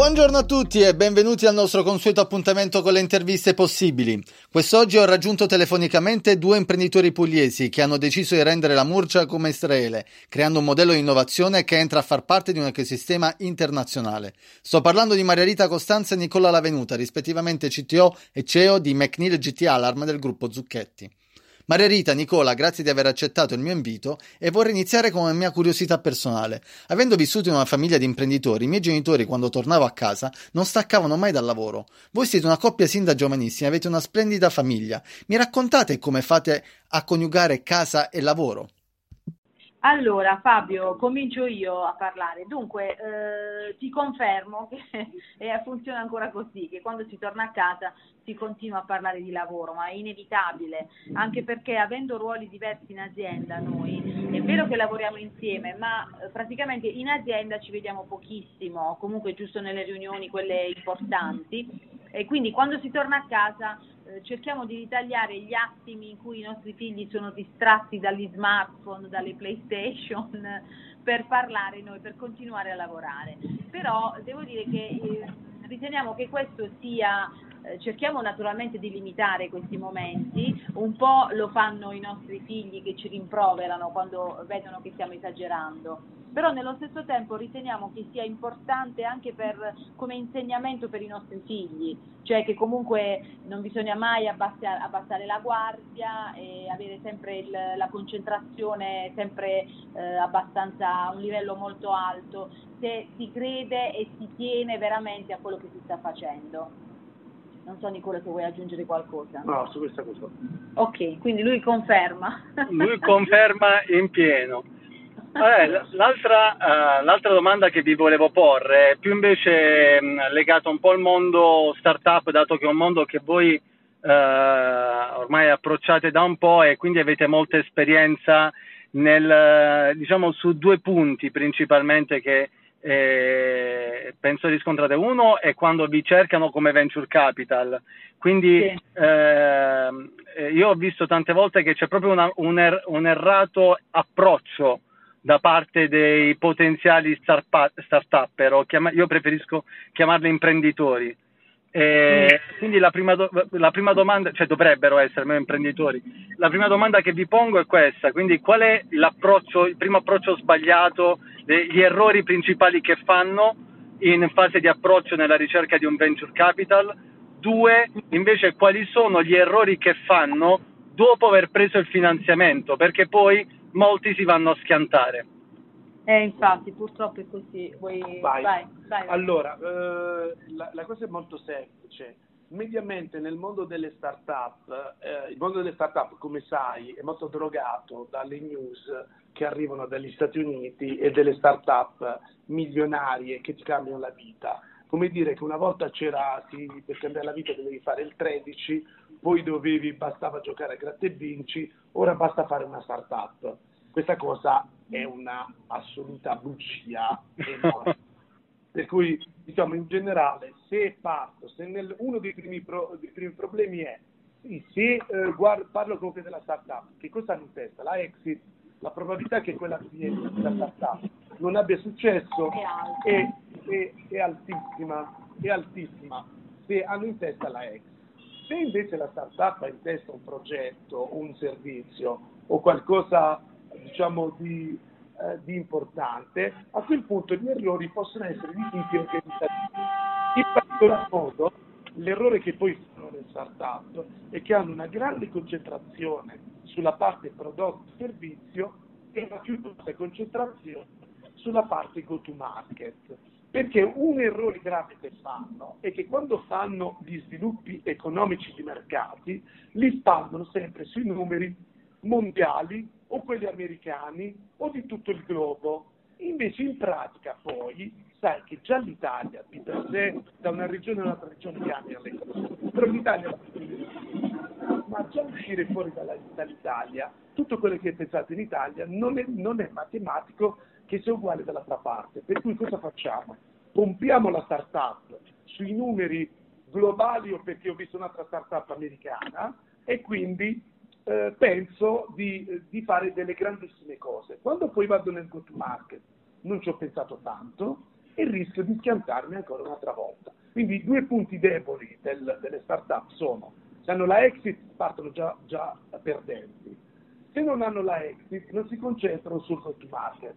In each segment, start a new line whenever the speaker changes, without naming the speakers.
Buongiorno a tutti e benvenuti al nostro consueto appuntamento con le interviste possibili. Quest'oggi ho raggiunto telefonicamente due imprenditori pugliesi che hanno deciso di rendere la Murcia come Israele, creando un modello di innovazione che entra a far parte di un ecosistema internazionale. Sto parlando di Maria Rita Costanza e Nicola Lavenuta, rispettivamente CTO e CEO di McNeil GT Alarm del gruppo Zucchetti. Maria Rita, Nicola, grazie di aver accettato il mio invito e vorrei iniziare con una mia curiosità personale. Avendo vissuto in una famiglia di imprenditori, i miei genitori quando tornavo a casa non staccavano mai dal lavoro. Voi siete una coppia sin da giovanissimi, avete una splendida famiglia. Mi raccontate come fate a coniugare casa e lavoro?
Allora Fabio, comincio io a parlare. Dunque, eh, ti confermo che eh, funziona ancora così, che quando si torna a casa si continua a parlare di lavoro, ma è inevitabile, anche perché avendo ruoli diversi in azienda noi, è vero che lavoriamo insieme, ma eh, praticamente in azienda ci vediamo pochissimo, comunque giusto nelle riunioni, quelle importanti, e quindi quando si torna a casa eh, cerchiamo di ritagliare gli attimi in cui i nostri figli sono distratti dagli smartphone, dalle PlayStation, per parlare noi, per continuare a lavorare. Però devo dire che eh, riteniamo che questo sia eh, cerchiamo naturalmente di limitare questi momenti, un po' lo fanno i nostri figli che ci rimproverano quando vedono che stiamo esagerando, però nello stesso tempo riteniamo che sia importante anche per, come insegnamento per i nostri figli, cioè che comunque non bisogna mai abbassare, abbassare la guardia e avere sempre il, la concentrazione sempre eh, abbastanza a un livello molto alto, se si crede e si tiene veramente a quello che si sta facendo. Non so Nicola se vuoi aggiungere qualcosa.
No, su questa cosa.
Ok, quindi lui conferma.
Lui conferma in pieno. Vabbè, l'altra, uh, l'altra, domanda che vi volevo porre è più invece mh, legata un po' al mondo startup, dato che è un mondo che voi uh, ormai approcciate da un po' e quindi avete molta esperienza nel, diciamo, su due punti principalmente che eh, penso riscontrate. Uno è quando vi cercano come venture capital, quindi sì. eh, io ho visto tante volte che c'è proprio una, un, er, un, errato approccio da parte dei potenziali start-upper, io preferisco chiamarli imprenditori. Eh, quindi la prima, do- la prima, domanda, cioè dovrebbero essere meno imprenditori. La prima domanda che vi pongo è questa: quindi qual è l'approccio, il primo approccio sbagliato, gli errori principali che fanno in fase di approccio nella ricerca di un venture capital? Due, invece, quali sono gli errori che fanno dopo aver preso il finanziamento? Perché poi molti si vanno a schiantare.
Eh, infatti, purtroppo è così. Vuoi...
Vai. Vai, vai, allora, eh, la, la, cosa è molto semplice. Mediamente nel mondo delle start-up, eh, il mondo delle start-up, come sai, è molto drogato dalle news che arrivano dagli Stati Uniti e delle start-up milionarie che ti cambiano la vita. Come dire che una volta c'era, sì, per cambiare la vita dovevi fare il 13, poi dovevi, bastava giocare a gratte e vinci, ora basta fare una start-up. Questa cosa è una assoluta bugia enorme. per cui, diciamo, in generale, se parto, se nel, uno dei primi, pro, dei primi, problemi è, sì, se eh, guardo, parlo comunque della startup, che cosa hanno in testa? La exit, la probabilità che quella azienda, quella startup, non abbia successo è, è, è, altissima, è altissima se hanno in testa la exit. Se invece la startup ha in testa un progetto, un servizio o qualcosa diciamo, di, eh, di, importante, a quel punto gli errori possono essere di tipo organizzativi. In particolar modo, l'errore che poi fanno le start-up è che hanno una grande concentrazione sulla parte prodotto-servizio e una più bassa concentrazione sulla parte go-to-market. Perché un errore grave che fanno è che quando fanno gli sviluppi economici di mercati, li spalmano sempre sui numeri mondiali o quelli americani o di tutto il globo. Invece in pratica poi sai che già l'Italia di per sé da una regione a un'altra regione cambia le cose, però l'Italia ma già uscire fuori dall'Italia, tutto quello che è pensato in Italia non è, non è matematico che sia uguale dall'altra parte. Per cui cosa facciamo? Pompiamo la startup sui numeri globali o perché ho visto un'altra startup americana e quindi eh, penso di, di, fare delle grandissime cose. Quando poi vado nel go-to-market non ci ho pensato tanto e rischio di schiantarmi ancora un'altra volta. Quindi i due punti deboli del, delle start-up sono, se hanno la exit partono già, già perdenti, se non hanno la exit non si concentrano sul go market.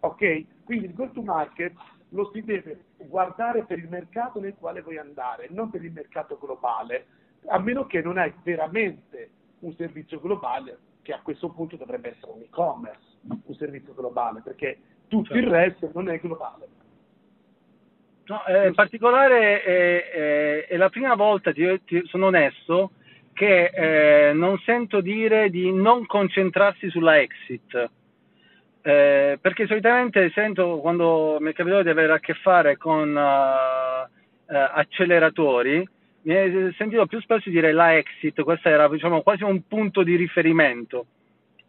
Ok? Quindi il go to market lo si deve guardare per il mercato nel quale vuoi andare, non per il mercato globale, a meno che non hai veramente un servizio globale, che a questo punto dovrebbe essere un e-commerce, un servizio globale, perché tutto certo. il resto non è globale.
No, eh, in particolare è, è, è, la prima volta, ti, ti, sono onesto, che eh, non sento dire di non concentrarsi sulla exit. Eh, perché solitamente sento quando mi è capitato di avere a che fare con uh, uh, acceleratori, mi è sentito più spesso dire la exit, questo era diciamo, quasi un punto di riferimento.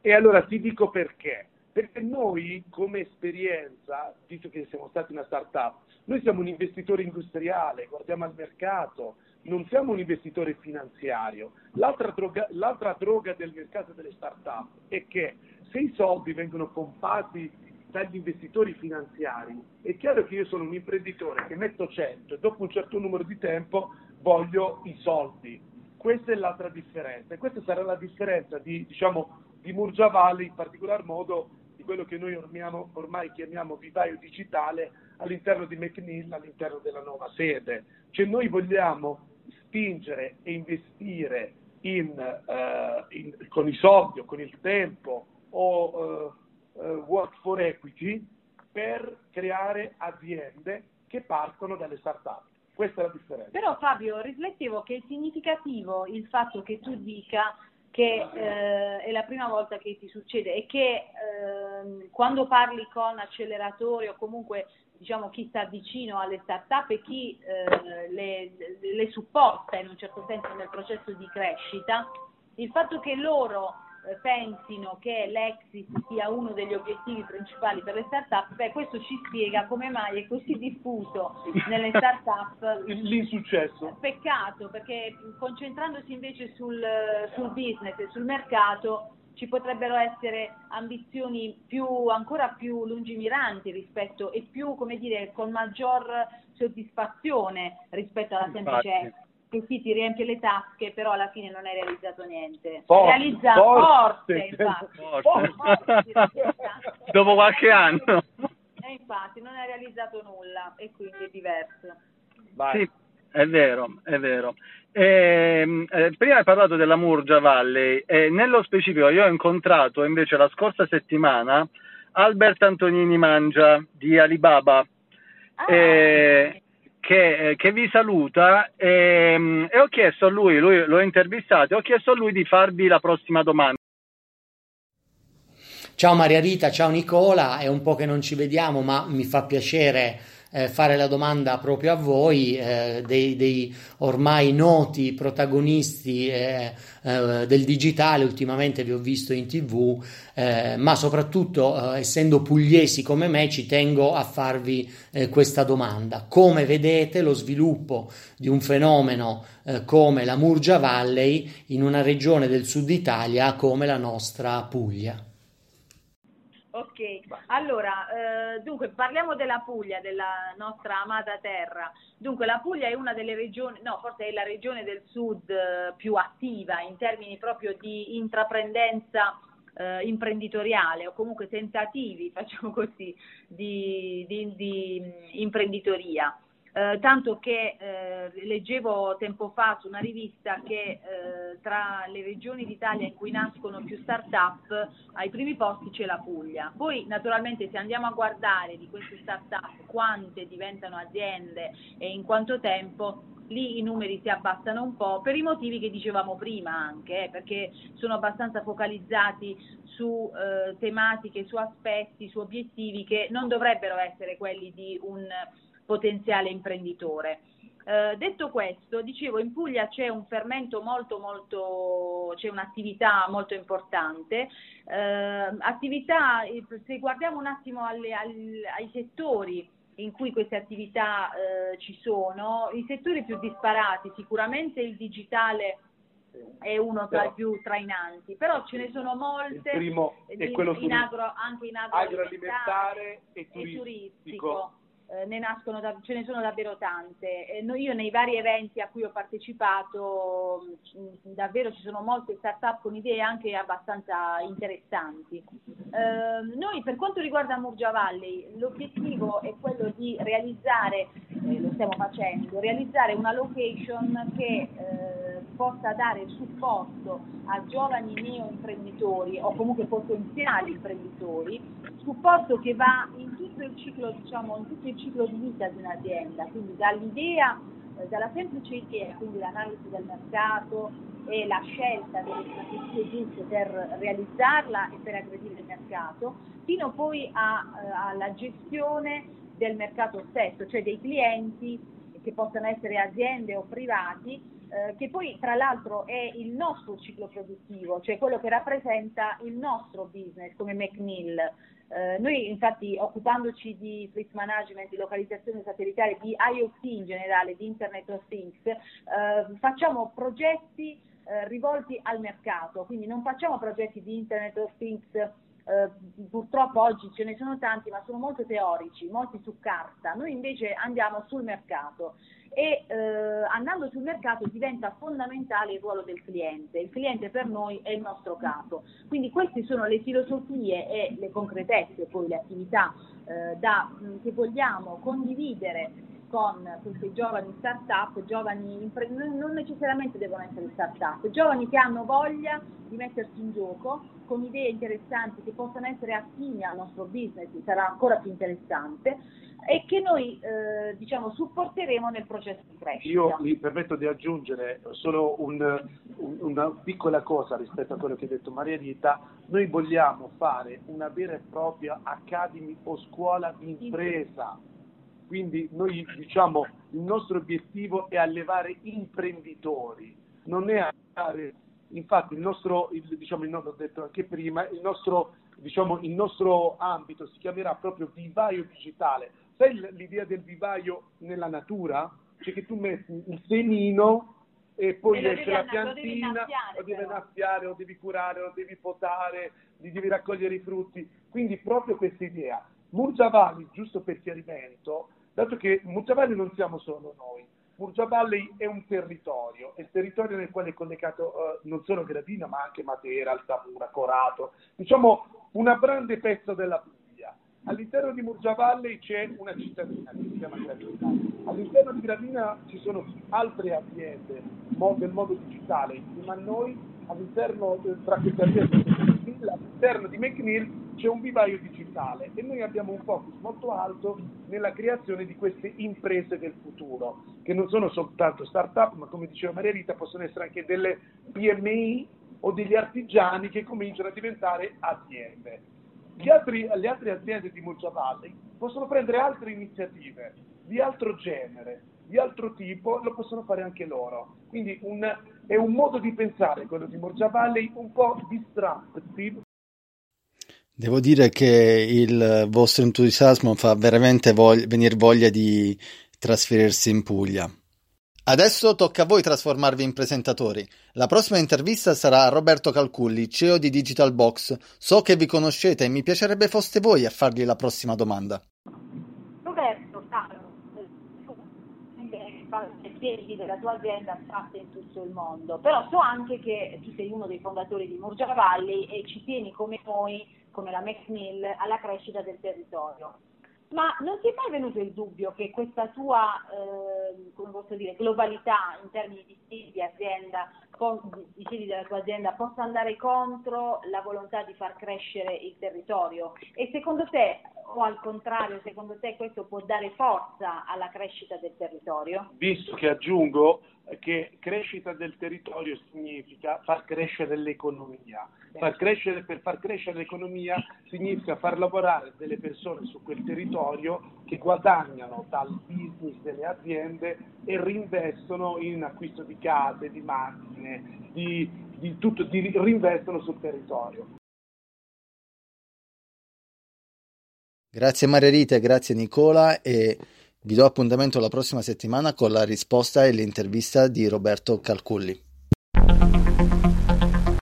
E allora ti dico perché. Perché noi come esperienza, visto che siamo stati una startup, noi siamo un investitore industriale, guardiamo al mercato, non siamo un investitore finanziario. L'altra droga, l'altra droga del mercato delle startup è che se i soldi vengono pompati dagli investitori finanziari, è chiaro che io sono un imprenditore che metto 100 e dopo un certo numero di tempo voglio i soldi. Questa è l'altra differenza e questa sarà la differenza di, diciamo, di Murgia Valley, in particolar modo di quello che noi ormiamo, ormai chiamiamo vivaio digitale all'interno di McNeil, all'interno della nuova sede. Cioè noi vogliamo spingere e investire in, uh, in, con i soldi o con il tempo o uh, uh, work for equity per creare aziende che partono dalle start-up. Questa è la differenza.
Però Fabio, riflettevo che è significativo il fatto che tu dica che eh, è la prima volta che ti succede e che eh, quando parli con acceleratori o comunque diciamo chi sta vicino alle start-up e chi eh, le, le supporta in un certo senso nel processo di crescita, il fatto che loro eh, pensino che l'exit sia uno degli obiettivi principali per le start-up, beh, questo ci spiega come mai è così diffuso nelle start-up
l'insuccesso.
Peccato, perché concentrandosi invece sul, sul business e sul mercato ci potrebbero essere ambizioni più, ancora più lungimiranti rispetto e più, come dire, con maggior soddisfazione rispetto alla semplice che sì, ti riempie le tasche, però alla fine non hai realizzato niente.
Forse,
Realizza
forse,
forse, forse.
Dopo qualche anno.
E infatti non hai realizzato nulla e quindi è diverso.
Vai. Sì, è vero, è vero. Eh, eh, prima hai parlato della Murgia Valley e nello specifico io ho incontrato invece la scorsa settimana Albert Antonini Mangia di Alibaba. Ah. Eh, che, eh, che vi saluta e, ehm, e, ho chiesto a lui, lui l'ho intervistato, e ho chiesto a lui di farvi la prossima domanda.
Ciao Maria Rita, ciao Nicola, è un po' che non ci vediamo, ma mi fa piacere eh, fare la domanda proprio a voi, eh, dei, dei, ormai noti protagonisti eh, eh del digitale, ultimamente vi ho visto in tv, eh, ma soprattutto eh, essendo pugliesi come me ci tengo a farvi questa domanda. Come vedete lo sviluppo di un fenomeno come la Murgia Valley in una regione del sud Italia come la nostra Puglia?
Ok, allora, eh, dunque parliamo della Puglia, della nostra amata terra. Dunque la Puglia è una delle regioni, no, forse è la regione del sud eh, più attiva in termini proprio di intraprendenza eh, imprenditoriale o comunque tentativi, facciamo così, di, di, di imprenditoria. Eh, tanto che eh, leggevo tempo fa su una rivista che eh, tra le regioni d'Italia in cui nascono più start-up ai primi posti c'è la Puglia. Poi naturalmente se andiamo a guardare di queste start-up quante diventano aziende e in quanto tempo, lì i numeri si abbassano un po' per i motivi che dicevamo prima anche, eh, perché sono abbastanza focalizzati su eh, tematiche, su aspetti, su obiettivi che non dovrebbero essere quelli di un potenziale imprenditore. Eh, detto questo, dicevo, in Puglia c'è un fermento molto, molto, c'è un'attività molto importante. Eh, attività, se guardiamo un attimo alle, alle, ai settori in cui queste attività eh, ci sono, i settori più disparati, sicuramente il digitale è uno tra i più trainanti, però ce ne sono molte.
Il primo è quello
in agro, anche in agroalimentare,
agroalimentare e turistico.
E turistico eh, ne nascono da, ce ne sono davvero tante. Eh, no, io nei vari eventi a cui ho partecipato mh, davvero ci sono molte start-up con idee anche abbastanza interessanti. Eh, noi per quanto riguarda Murgia Valley l'obiettivo è quello di realizzare, eh, lo stiamo facendo, realizzare una location che eh, possa dare supporto a giovani neoimprenditori o comunque potenziali imprenditori, supporto che va in tutto il ciclo, diciamo, tutto il ciclo di vita di un'azienda, quindi dall'idea, eh, dalla semplice idea, quindi l'analisi del mercato e la scelta delle strategie giuste per realizzarla e per aggredire il mercato, fino poi a, eh, alla gestione del mercato stesso, cioè dei clienti che possano essere aziende o privati, eh, che poi tra l'altro è il nostro ciclo produttivo, cioè quello che rappresenta il nostro business come McNeil. Eh, noi infatti occupandoci di fleet management, di localizzazione satellitare, di IoT in generale, di Internet of Things, eh, facciamo progetti eh, rivolti al mercato, quindi non facciamo progetti di Internet of Things eh, purtroppo oggi ce ne sono tanti, ma sono molto teorici, molti su carta. Noi invece andiamo sul mercato e eh, andando sul mercato diventa fondamentale il ruolo del cliente. Il cliente per noi è il nostro capo. Quindi queste sono le filosofie e le concretezze, poi le attività eh, da, che vogliamo condividere con questi giovani start-up, giovani imprenditori, non necessariamente devono essere start-up, giovani che hanno voglia di mettersi in gioco con idee interessanti che possano essere affini al nostro business, sarà ancora più interessante e che noi eh, diciamo supporteremo nel processo di crescita.
Io mi permetto di aggiungere solo un, un, una piccola cosa rispetto a quello che ha detto Maria Rita, noi vogliamo fare una vera e propria academy o scuola di impresa. Quindi noi diciamo il nostro obiettivo è allevare imprenditori, non è allevare, infatti il nostro, il, diciamo, il, ho detto anche prima, il nostro, diciamo, il nostro ambito si chiamerà proprio vivaio digitale, sai l'idea del vivaio nella natura? Cioè che tu metti il semino e poi
e
esce la
piantina,
lo devi innaffiare, lo devi curare, lo devi potare, gli devi raccogliere i frutti. Quindi proprio questa idea. Murgia giusto per chiarimento, dato che Murgia non siamo solo noi, Murgia è un territorio, è il territorio nel quale è collegato uh, non solo Gradina ma anche Matera, Altamura, Corato, diciamo una grande pezzo della Puglia All'interno di Murgia Valley c'è una cittadina che si chiama Gravina. All'interno di Gravina ci sono altre aziende del modo digitale, insieme a noi all'interno tra queste aziende all'interno di McNeil c'è un vivaio digitale e noi abbiamo un focus molto alto nella creazione di queste imprese del futuro, che non sono soltanto start-up, ma come diceva Maria Rita, possono essere anche delle PMI o degli artigiani che cominciano a diventare aziende altri, le altre aziende di Multiavalle possono prendere altre iniziative di altro genere, di altro tipo, lo possono fare anche loro. Quindi un, è un modo di pensare quello di Morgia Valley un po' disruptive.
Devo dire che il vostro entusiasmo fa veramente voglia, venire voglia di trasferirsi in Puglia. Adesso tocca a voi trasformarvi in presentatori. La prossima intervista sarà a Roberto Calculli, CEO di Digital Box. So che vi conoscete e mi piacerebbe foste voi a fargli la prossima domanda.
Roberto, caro, piedi della tua azienda fatte in tutto il mondo, però so anche che tu sei uno dei fondatori di Murgia Valley e ci tieni come noi, come la McMill, alla crescita del territorio. Ma non ti è mai venuto il dubbio che questa tua eh, dire, globalità in termini di stili di azienda, di stili della tua azienda, possa andare contro la volontà di far crescere il territorio? E secondo te, o al contrario, secondo te questo può dare forza alla crescita del territorio?
Visto che aggiungo che crescita del territorio significa far crescere l'economia. Far crescere, per far crescere l'economia significa far lavorare delle persone su quel territorio che guadagnano dal business delle aziende e reinvestono in acquisto di case, di macchine, di, di tutto, di, reinvestono sul territorio.
Grazie Margherita, grazie Nicola e vi do appuntamento la prossima settimana con la risposta e l'intervista di Roberto Calculli.